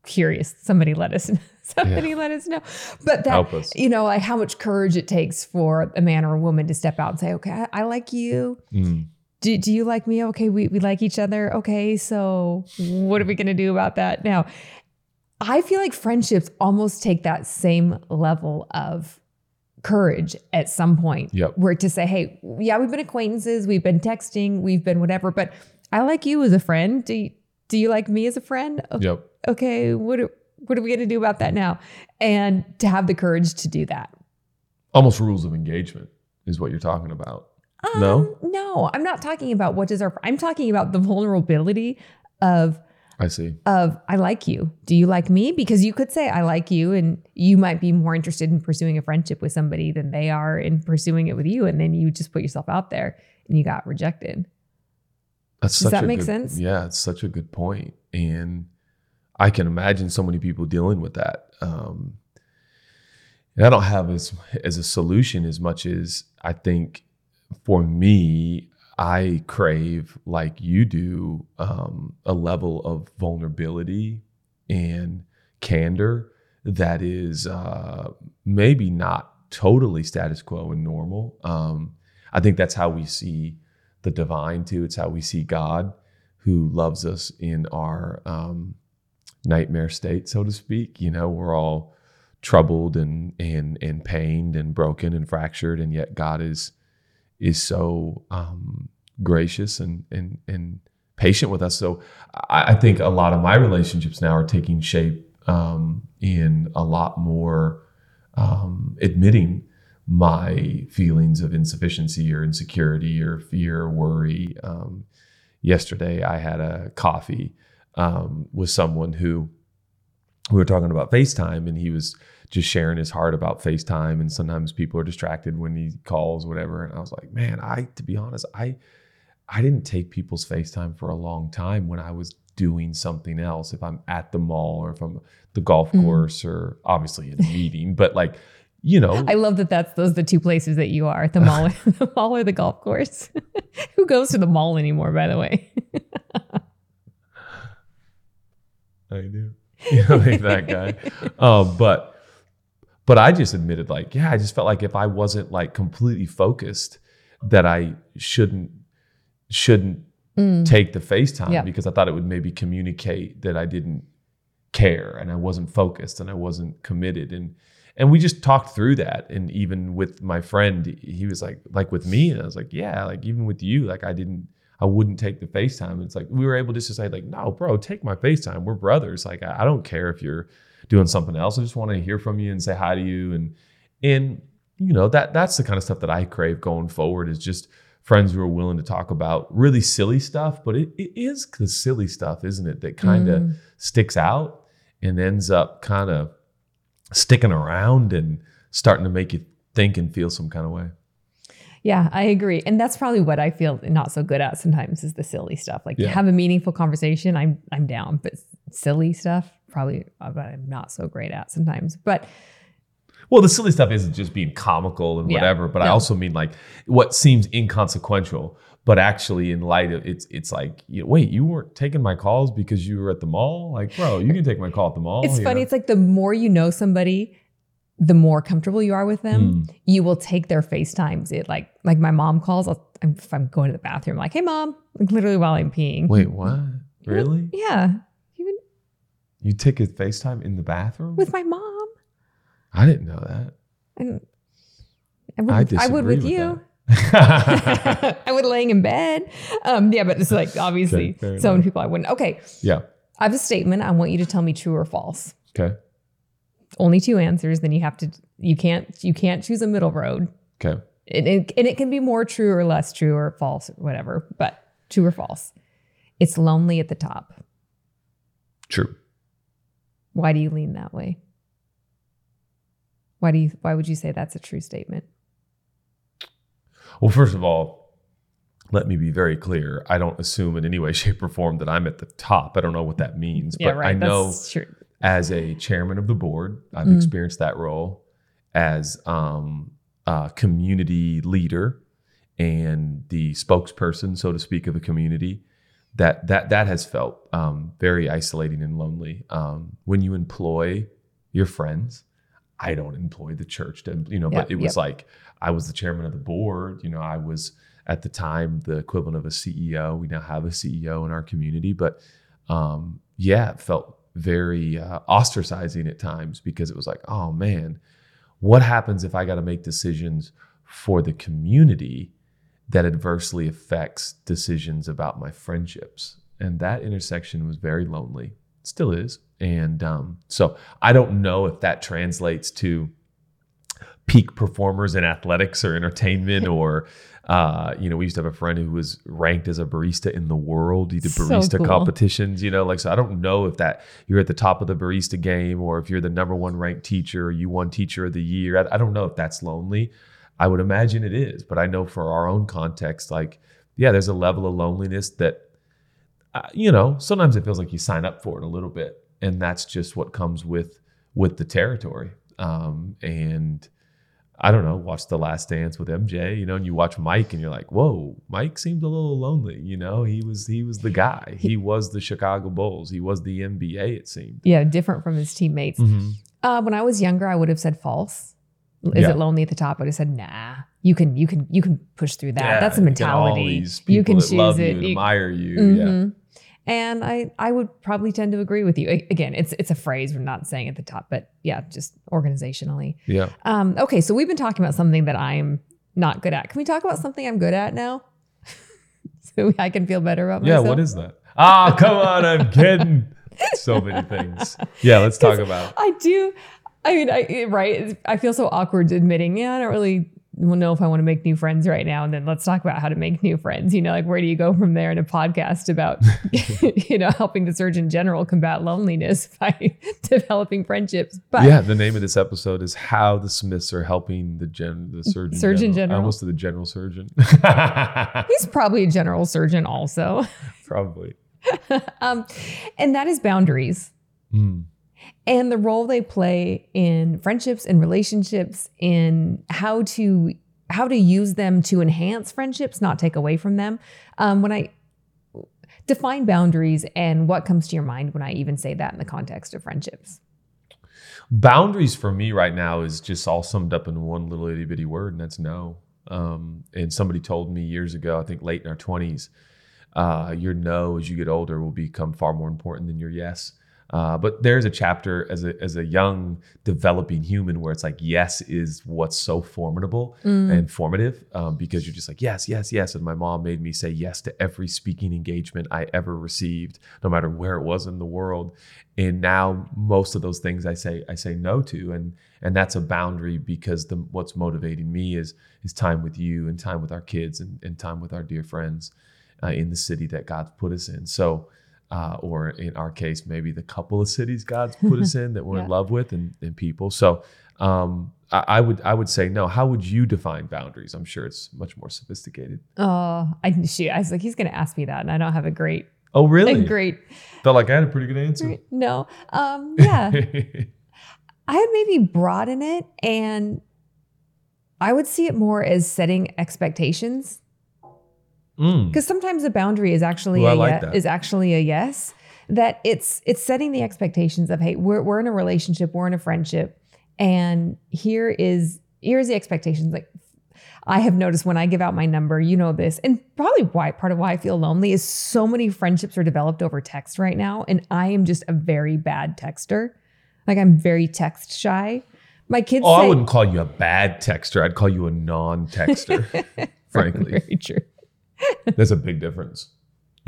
curious, somebody let us know. somebody let us know. But that Help us. you know, like how much courage it takes for a man or a woman to step out and say, okay, I, I like you. Mm. Do, do you like me? Okay, we, we like each other. Okay, so what are we going to do about that? Now, I feel like friendships almost take that same level of courage at some point Yep. where to say, hey, yeah, we've been acquaintances, we've been texting, we've been whatever, but I like you as a friend. Do you, do you like me as a friend? Okay, Yep. okay what are, what are we going to do about that now? And to have the courage to do that. Almost rules of engagement is what you're talking about. No? Um, no, I'm not talking about what does our, I'm talking about the vulnerability of, I see. of I like you. Do you like me? Because you could say I like you and you might be more interested in pursuing a friendship with somebody than they are in pursuing it with you. And then you just put yourself out there and you got rejected. That's Does that a make good- sense? Yeah, it's such a good point, and I can imagine so many people dealing with that. Um, and I don't have as as a solution as much as I think for me, I crave like you do um, a level of vulnerability and candor that is uh, maybe not totally status quo and normal. Um, I think that's how we see the divine too. It's how we see God, who loves us in our um, nightmare state, so to speak. You know, we're all troubled and and and pained and broken and fractured, and yet God is is so um, gracious and and and patient with us. So I, I think a lot of my relationships now are taking shape um, in a lot more um, admitting my feelings of insufficiency or insecurity or fear or worry. Um, yesterday, I had a coffee um, with someone who we were talking about FaceTime, and he was just sharing his heart about FaceTime. And sometimes people are distracted when he calls, whatever. And I was like, man, I to be honest, I I didn't take people's FaceTime for a long time when I was doing something else. If I'm at the mall or if I'm the golf Mm. course or obviously in a meeting, but like, you know, I love that that's those are the two places that you are the mall, the mall or the golf course. Who goes to the mall anymore, by the way? I do. You know, like that guy. Um, but but I just admitted, like, yeah, I just felt like if I wasn't like completely focused, that I shouldn't shouldn't Mm. take the FaceTime Yeah. because I thought it would maybe communicate that I didn't care and I wasn't focused and I wasn't committed and and we just talked through that and even with my friend he was like like with me and I was like yeah like even with you like I didn't I wouldn't take the FaceTime. It's like we were able just to say like no bro take my FaceTime. We're brothers. Like I, I don't care if you're doing something else. I just want to hear from you and say hi to you. And and you know that that's the kind of stuff that I crave going forward is just friends who are willing to talk about really silly stuff, but it, it is the silly stuff, isn't it, that kind of Mm. sticks out and ends up kind of sticking around and starting to make you think and feel some kind of way. Yeah, I agree. And that's probably what I feel not so good at sometimes is the silly stuff. Like Yeah. have a meaningful conversation, I'm I'm down, but silly stuff probably uh, I'm not so great at sometimes. But Well, the silly stuff isn't just being comical and Yeah. whatever, but I also mean like what seems inconsequential, but actually in light of it's it's like, you wait, you weren't taking my calls because you were at the mall? Like, bro, you can take my call at the mall. it's funny. know? It's like the more you know somebody, the more comfortable you are with them. Mm. You will take their FaceTimes. It like like my mom calls. I'll, I'm, if I'm going to the bathroom, like, hey mom, like literally while I'm peeing. Wait, what? Really? Yeah, even You take a FaceTime in the bathroom? with my mom. I didn't know that. And I would, I I, would with, with you. I would laying in bed. Um, yeah, but it's like obviously Okay, so many people I wouldn't. Okay, yeah. I have a statement. I want you to tell me true or false. Okay. Only two answers. Then you have to. You can't. You can't choose a middle road. Okay. And it, and it can be more true or less true or false or whatever. But true or false. It's lonely at the top. True. Why do you lean that way? Why do you? Why would you say that's a true statement? Well, first of all, let me be very clear. I don't assume in any way, shape, or form that I'm at the top. I don't know what that means, Yeah, but right. I know That's true. As a chairman of the board, I've Mm. experienced that role as um, a community leader and the spokesperson, so to speak, of a community. That that that has felt um, very isolating and lonely. Um, when you employ your friends, I don't employ the church to you know, but it was like I was the chairman of the board. You know, I was at the time the equivalent of a CEO. We now have a CEO in our community, but um, yeah, it felt very uh, ostracizing at times because it was like, oh man, what happens if I got to make decisions for the community that adversely affects decisions about my friendships? And that intersection was very lonely, still is. And um, so I don't know if that translates to peak performers in athletics or entertainment or uh, you know we used to have a friend who was ranked as a barista in the world. He did So barista cool. competitions you know like so i don't know if that you're at the top of the barista game or if you're the number one ranked teacher or you won teacher of the year. I, I don't know if that's lonely. I would imagine it is but i know for our own context like yeah there's a level of loneliness that uh, you know sometimes it feels like you sign up for it a little bit and that's just what comes with with the territory. Um, and I don't know, watch The Last Dance with MJ, you know, and you watch Mike and you're like, whoa, Mike seemed a little lonely, you know. He was he was the guy. He was the Chicago Bulls. He was the NBA, it seemed. Yeah, different from his teammates. Uh, when I was younger, I would have said false. Is Yeah. it lonely at the top? I would have said nah. You can you can you can push through that. Yeah, That's a you mentality. You can that choose love it. You, You- admire you. Yeah. And I I would probably tend to agree with you. Again, it's it's a phrase we're not saying at the top, but yeah, just organizationally. Yeah. Um, okay, so we've been talking about something that I'm not good at. Can we talk about something I'm good at now? so I can feel better about Yeah. myself. Yeah, what is that? Ah, come on, I'm kidding. So many things. Yeah, let's talk about. it. I do. I mean, I right. I feel so awkward admitting, yeah, I don't really know if I want to make new friends right now. And then let's talk about how to make new friends. You know, like where do you go from there in a podcast about, you know, helping the Surgeon General combat loneliness by developing friendships? But yeah, the name of this episode is "How the Smiths Are Helping the Gen the Surgeon Surgeon I General. almost to the General Surgeon. he's probably a general surgeon also. Probably. um, and that is boundaries. Mm. And the role they play in friendships and relationships in how to how to use them to enhance friendships not take away from them um, when i define boundaries and what comes to your mind when i even say that in the context of friendships boundaries for me right now is just all summed up in one little itty bitty word, and that's no. Um, and somebody told me years ago, I think late in our twenties, uh, your no as you get older will become far more important than your yes. Uh, but there's a chapter as a as a young developing human where it's like yes is what's so formidable and formative um, because you're just like yes yes yes. And my mom made me say yes to every speaking engagement I ever received no matter where it was in the world. And now most of those things I say I say no to. And and that's a boundary because the what's motivating me is is time with you and time with our kids and, and time with our dear friends uh, in the city that God's put us in. So uh, or in our case, maybe the couple of cities God's put us in that we're in love with and, and people. So um, I, I would I would say no. How would you define boundaries? I'm sure it's much more sophisticated. oh i shoot i was like he's going to ask me that and i don't have a great Oh, really? great, Felt like I had a pretty good answer. no um yeah I would maybe broaden it and I would see it more as setting expectations Mm. because sometimes a boundary is actually Ooh, a like ye- is actually a yes that it's it's setting the expectations of hey we're we're in a relationship we're in a friendship and here is here's the expectations like I have noticed when I give out my number, you know this, and probably why part of why I feel lonely is so many friendships are developed over text right now, and I am just a very bad texter. Like I'm very text shy. My kids Oh, say I wouldn't call you a bad texter. I'd call you a non-texter. frankly, Very true. There's a big difference.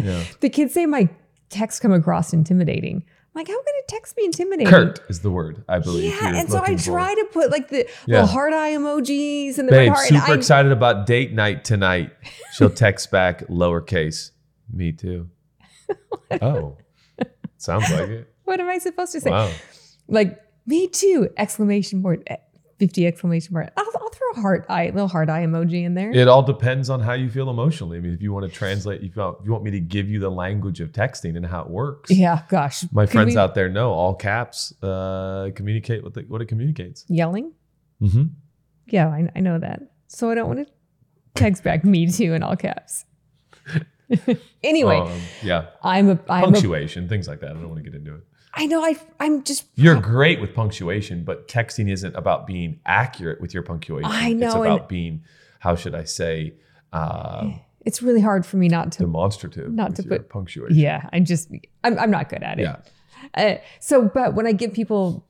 Yeah. The kids say my texts come across intimidating. I'm like, how can a text be intimidating? Curt is the word I believe. Yeah, and so I looking for. try to put like the Yeah. little heart eye emojis and the Babe, heart. super I- excited about date night tonight. She'll text back lowercase. Me too. Oh, sounds like it. What am I supposed to say? Wow. Like, me too! Exclamation point, 50 exclamation mark. I'll, I'll throw a heart eye, little heart eye emoji in there. It all depends on how you feel emotionally. I mean, if you want to translate, if you want, if you want me to give you the language of texting and how it works, yeah, gosh. my Could friends we- out there know all caps uh, communicate what, the, what it communicates. Yelling? Mm-hmm. Yeah, I, I know that. So I don't want to text back me too in all caps. anyway, Um, yeah, I'm a I'm a, punctuation, things like that. I don't want to get into it. I know I I'm just You're great with punctuation, but texting isn't about being accurate with your punctuation. I know. It's about being, how should I say, uh, it's really hard for me not to demonstrative. Not to put- punctuation. Yeah, I'm just I'm I'm not good at it. Yeah. Uh, so, but when I give people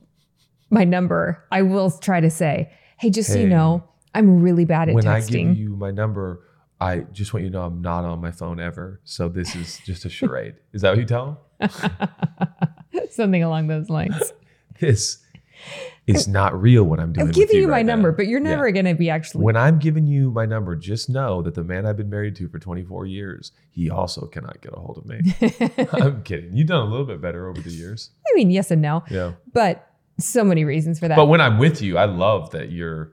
my number, I will try to say, "Hey, just so you know, I'm really bad at When I texting." give you my number, I just want you to know I'm not on my phone ever. So this is just a charade. is that what you tell them? Something along those lines. This is not real what I'm doing. I'm giving you, my right now. number, but you're Yeah. never going to be actually. When I'm giving you my number, just know that the man I've been married to for 24 years, he also cannot get a hold of me. I'm kidding. You've done a little bit better over the years. I mean, yes and no, Yeah. but so many reasons for that. But when I'm with you, I love that you're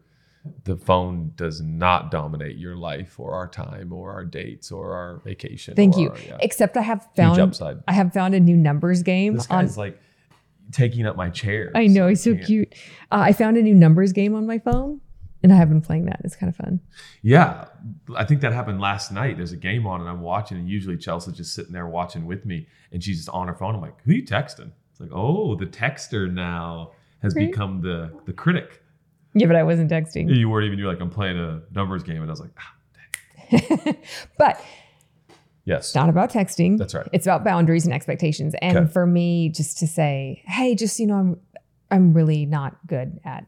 the phone does not dominate your life or our time or our dates or our vacation. Thank you. our- yeah. Except I have found. I have found a new numbers game This on. like taking up my chair. I know he's so cute. Uh, I found a new numbers game on my phone, and I have been playing that. It's kind of fun. Yeah, I think that happened last night. There's a game on and I'm watching, and usually Chelsea's just sitting there watching with me, and she's just on her phone. I'm like, "Who you texting?" It's like, "Oh, the texter now has Right. become the the critic." Yeah, but I wasn't texting. You weren't even. You're like, "I'm playing a numbers game," and I was like, ah, but "Yes, it's not about texting. that's right." It's about boundaries and expectations. And Okay. for me, just to say, hey, just you know, I'm I'm really not good at,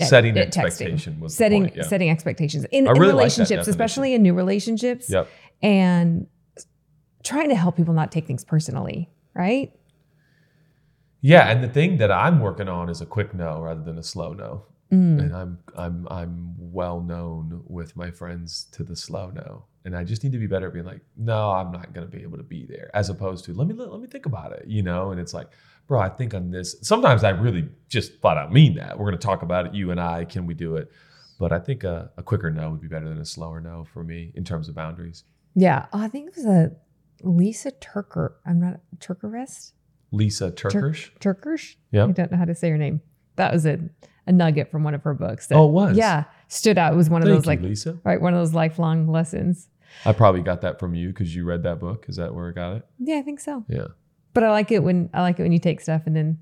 at- Setting at texting. expectation was setting yeah. setting expectations in, really like relationships, definition. especially in new relationships, Yep. and trying to help people not take things personally. Right? Yeah, and the thing that I'm working on is a quick no rather than a slow no. Mm. and I'm I'm I'm well known with my friends to the slow no, and I just need to be better at being like, no, I'm not going to be able to be there, as opposed to let me let me think about it, you know. And it's like, bro, I think on this. Sometimes I really just flat out mean that. We're going to talk about it, you and I. Can we do it? But I think a, a quicker no would be better than a slower no for me in terms of boundaries. Yeah. Oh, I think it was a Lisa Turker. I'm not Turkerest. Lisa Turkish. Turkish. Yeah. I don't know how to say her name. That was a, a nugget from one of her books. That, Oh, it was? Yeah, stood out. It was one of Thank those you, like Lisa. right one of those lifelong lessons. I probably got that from you because you read that book. Is that where I got it? Yeah, I think so. Yeah. But I like it when I like it when you take stuff and then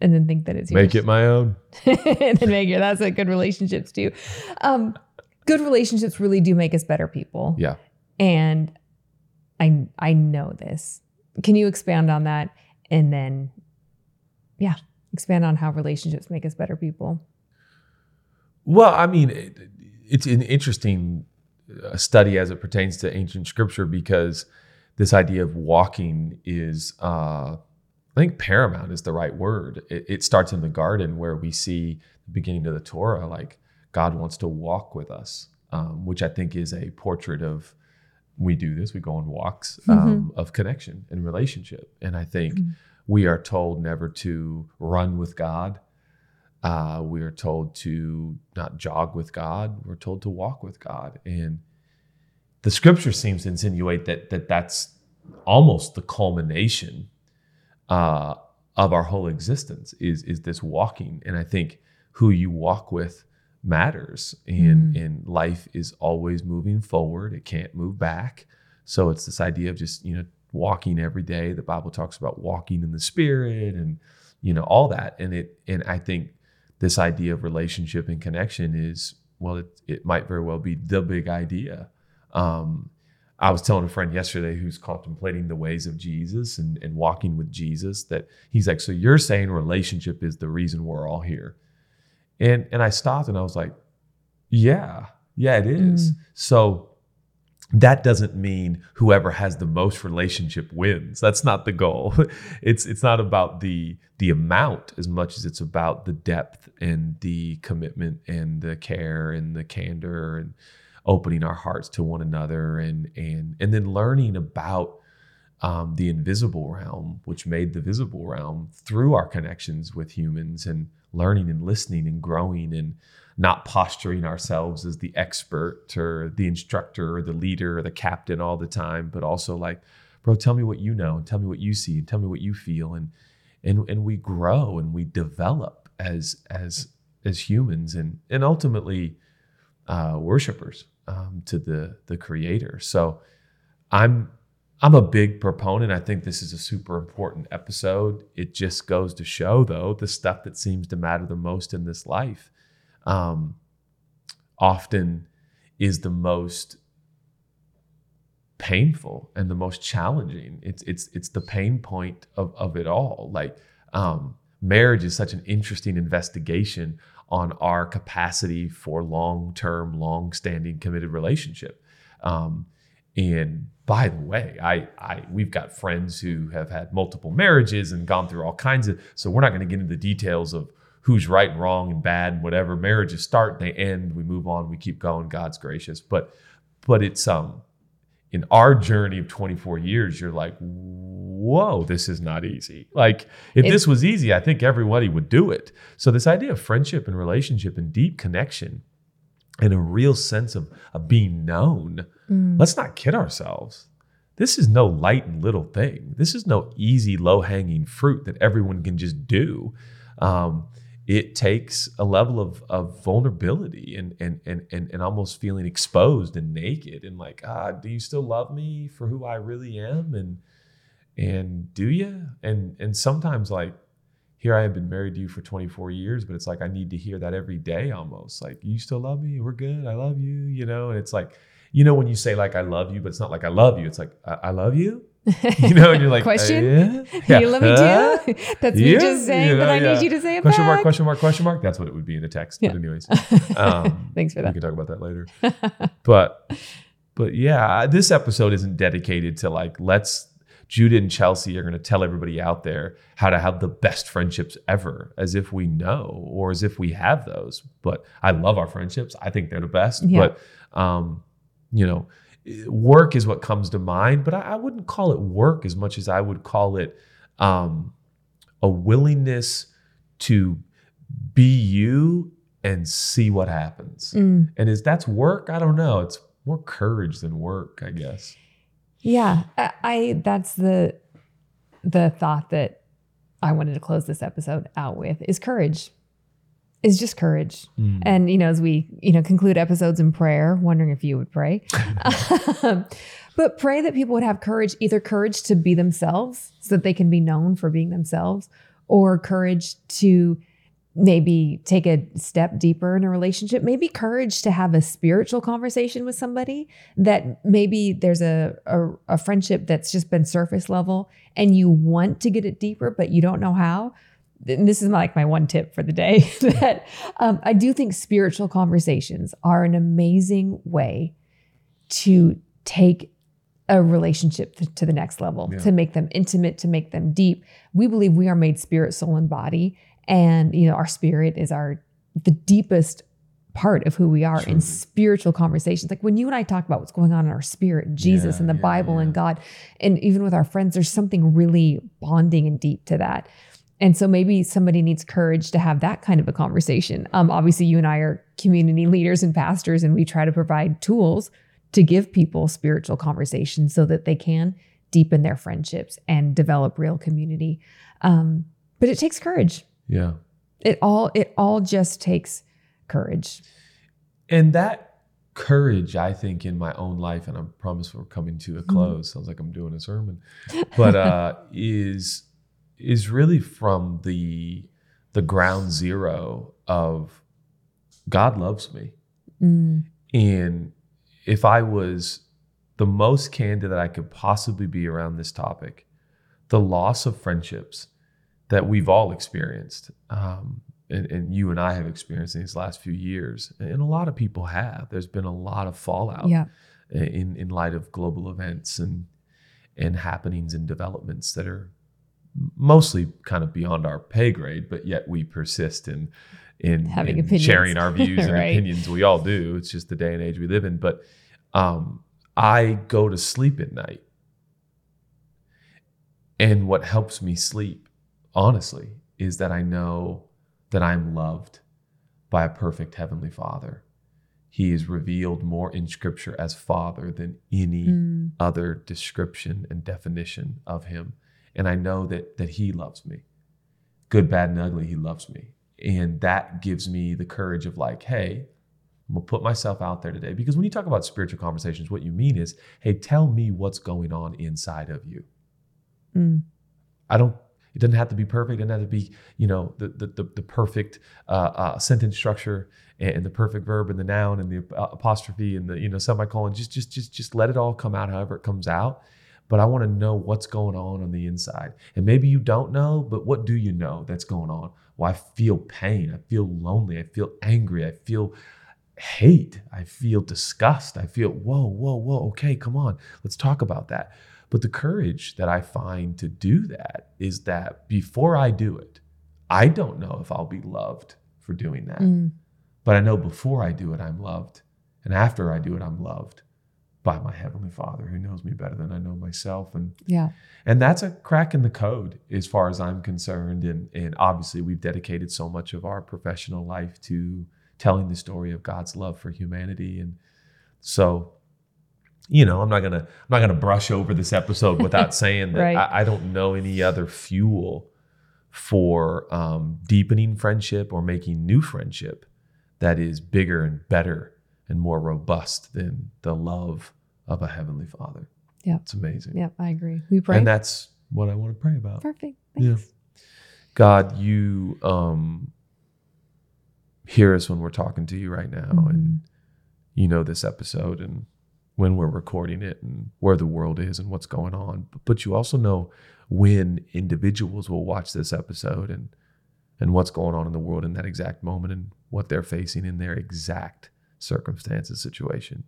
and then think that it's Make yours. it my own. and then make it. That's what good relationships do. Um, good relationships really do make us better people. Yeah. And I I know this. Can you expand on that? And then, yeah, expand on how relationships make us better people. Well, I mean, it, it's an interesting uh, study as it pertains to ancient scripture because this idea of walking is, uh, I think, paramount is the right word. It, it starts in the garden where we see the beginning of the Torah, like God wants to walk with us, um, which I think is a portrait of. We do this. We go on walks um, of connection and relationship, and I think Mhm. We are told never to run with God. Uh, we are told to not jog with God. We're told to walk with God, and the Scripture seems to insinuate that that that's almost the culmination uh, of our whole existence is is this walking. And I think who you walk with matters, and Mm. and life is always moving forward. It can't move back. So it's this idea of just you know walking every day. The Bible talks about walking in the Spirit, and you know all that. And it and I think this idea of relationship and connection is well, it it might very well be the big idea. Um, I was telling a friend yesterday who's contemplating the ways of Jesus and, and walking with Jesus that he's like, so you're saying relationship is the reason we're all here. And and I stopped and I was like, yeah, yeah, it is. Mm. So that doesn't mean whoever has the most relationship wins. That's not the goal. It's it's not about the the amount as much as it's about the depth and the commitment and the care and the candor and opening our hearts to one another and and and then learning about um, the invisible realm, which made the visible realm through our connections with humans and learning and listening and growing and not posturing ourselves as the expert or the instructor or the leader or the captain all the time, but also like, bro, tell me what you know and tell me what you see and tell me what you feel. And and and we grow and we develop as as as humans and and ultimately uh, worshipers um, to the the creator. So I'm I'm a big proponent. I think this is a super important episode. It just goes to show, though, the stuff that seems to matter the most in this life um, often is the most painful and the most challenging. It's it's it's the pain point of of it all. Like um, marriage is such an interesting investigation on our capacity for long term, long standing, committed relationship. Um, and by the way, I, I we've got friends who have had multiple marriages and gone through all kinds of. So we're not going to get into the details of who's right and wrong and bad and whatever. Marriages start, they end, we move on, we keep going. God's gracious, but but it's um in our journey of 24 years, you're like, whoa, this is not easy. Like, if It- this was easy, I think everybody would do it. So, this idea of friendship and relationship and deep connection and a real sense of, of being known, Mm. let's not kid ourselves. This is no light and little thing. This is no easy, low hanging fruit that everyone can just do. Um, it takes a level of, of vulnerability and, and, and, and, and almost feeling exposed and naked and like, ah, do you still love me for who I really am? And, and do you? And, and sometimes like, here I have been married to you for 24 years, but it's like, I need to hear that every day almost like, you still love me? We're good. I love you, you know? And it's like, you know, when you say like, I love you, but it's not like I love you. It's like, I, I love you, you know? And you're like, Question? uh, yeah. you love me too? That's me Yeah, just saying you know, that I yeah. need you to say it Question back. mark, question mark, question mark. That's what it would be in a text. Yeah. But anyways, um, Thanks for that. we can talk about that later. but but yeah, this episode isn't dedicated to like let's Judah and Chelsea are going to tell everybody out there how to have the best friendships ever, as if we know or as if we have those. But I love our friendships. I think they're the best. Yeah. But um, you know, work is what comes to mind. But I, I wouldn't call it work as much as I would call it um, a willingness to be you and see what happens. Mm. And is that's work? I don't know. It's more courage than work, I guess. Yeah, I, I that's the the thought that I wanted to close this episode out with is courage. Is just courage. Mm. And you know, as we you know conclude episodes in prayer, wondering if you would pray, Um, but pray that people would have courage, either courage to be themselves, so that they can be known for being themselves, or courage to maybe take a step deeper in a relationship. Maybe courage to have a spiritual conversation with somebody that maybe there's a, a a friendship that's just been surface level, and you want to get it deeper, but you don't know how and this is like my one tip for the day that um, I do think spiritual conversations are an amazing way to take a relationship to, to the next level, Yeah. to make them intimate, to make them deep. We believe we are made spirit, soul, and body, and you know our spirit is our the deepest part of who we are in spiritual conversations. Like when you and I talk about what's going on in our spirit Jesus Yeah, and the yeah, Bible yeah. and God, and even with our friends, there's something really bonding and deep to that. And so maybe somebody needs courage to have that kind of a conversation. Um, obviously, you and I are community leaders and pastors, and we try to provide tools to give people spiritual conversations so that they can deepen their friendships and develop real community. Um, but it takes courage. Yeah. It all it all just takes courage. And that courage, I think, in my own life, and I promise we're coming to a Mm-hmm. close. Sounds like I'm doing a sermon, but uh, is is really from the the ground zero of God loves me, Mm, and if I was the most candid that I could possibly be around this topic, the loss of friendships that we've all experienced, um, and, and you and I have experienced in these last few years, and a lot of people have. There's been a lot of fallout Yeah. in in light of global events and and happenings and developments that are mostly kind of beyond our pay grade, but yet we persist in in, Having in opinions. sharing our views and Right. opinions. We all do. It's just the day and age we live in. But um, I go to sleep at night, and what helps me sleep, honestly, is that I know that I'm loved by a perfect heavenly Father. He is revealed more in Scripture as Father than any Mm. other description and definition of him. And I know that that he loves me. Good, bad, and ugly, he loves me. And that gives me the courage of like, hey, I'm gonna put myself out there today. Because when you talk about spiritual conversations, what you mean is, hey, tell me what's going on inside of you. Mm. I don't. It doesn't have to be perfect. It doesn't have to be, you know, the the the, the perfect uh, uh, sentence structure and, and the perfect verb and the noun and the apostrophe and the you know semicolon. Just just just just let it all come out however it comes out. But I want to know what's going on on the inside. And maybe you don't know, but what do you know that's going on? Well, I feel pain. I feel lonely. I feel angry. I feel hate. I feel disgust. I feel, whoa, whoa, whoa. Okay, come on. Let's talk about that. But the courage that I find to do that is that before I do it, I don't know if I'll be loved for doing that. Mm. But I know before I do it, I'm loved. And after I do it, I'm loved by my Heavenly Father who knows me better than I know myself. And Yeah. and that's a crack in the code as far as I'm concerned. And, and obviously, we've dedicated so much of our professional life to telling the story of God's love for humanity. And so, you know, I'm not gonna I'm not gonna brush over this episode without saying that Right. I, I don't know any other fuel for um, deepening friendship or making new friendship that is bigger and better and more robust than the love of a heavenly Father. Yeah. it's amazing. Yep. I agree. We pray. And that's what I want to pray about. Perfect. Yeah. Thanks. God, you um, hear us when we're talking to you right now, Mm-hmm. and you know this episode and when we're recording it and where the world is and what's going on. But, but you also know when individuals will watch this episode and and what's going on in the world in that exact moment and what they're facing in their exact circumstances situation.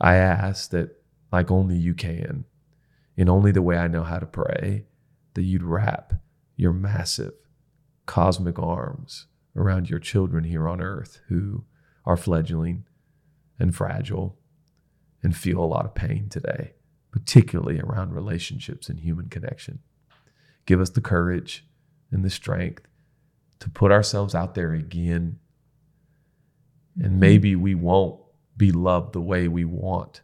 I ask that like only you can, in only the way I know how to pray, that you'd wrap your massive cosmic arms around your children here on earth who are fledgling and fragile and feel a lot of pain today, particularly around relationships and human connection. Give us the courage and the strength to put ourselves out there again. And maybe we won't be loved the way we want,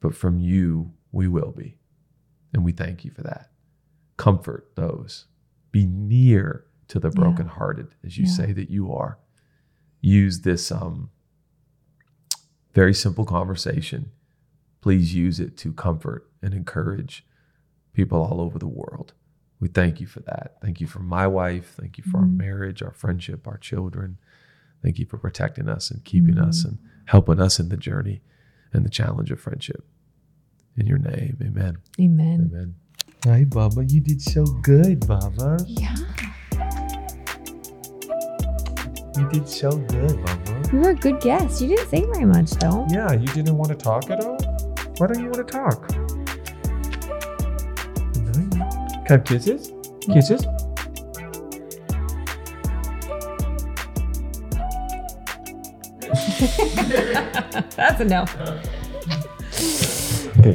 but from you, we will be. And we thank you for that. Comfort those. Be near to the Yeah. brokenhearted, as you Yeah. say that you are. Use this um, very simple conversation. Please use it to comfort and encourage people all over the world. We thank you for that. Thank you for my wife. Thank you for our Mhm. marriage, our friendship, our children. Thank you for protecting us and keeping us Mhm. and helping us in the journey and the challenge of friendship. In your name, amen. Amen. Amen. Hi, Baba. You did so good, Baba. Yeah. You did so good, Baba. You were a good guest. You didn't say very much though. Yeah, you didn't want to talk at all? Why don't you want to talk? Can I have kisses? Kisses? That's a no.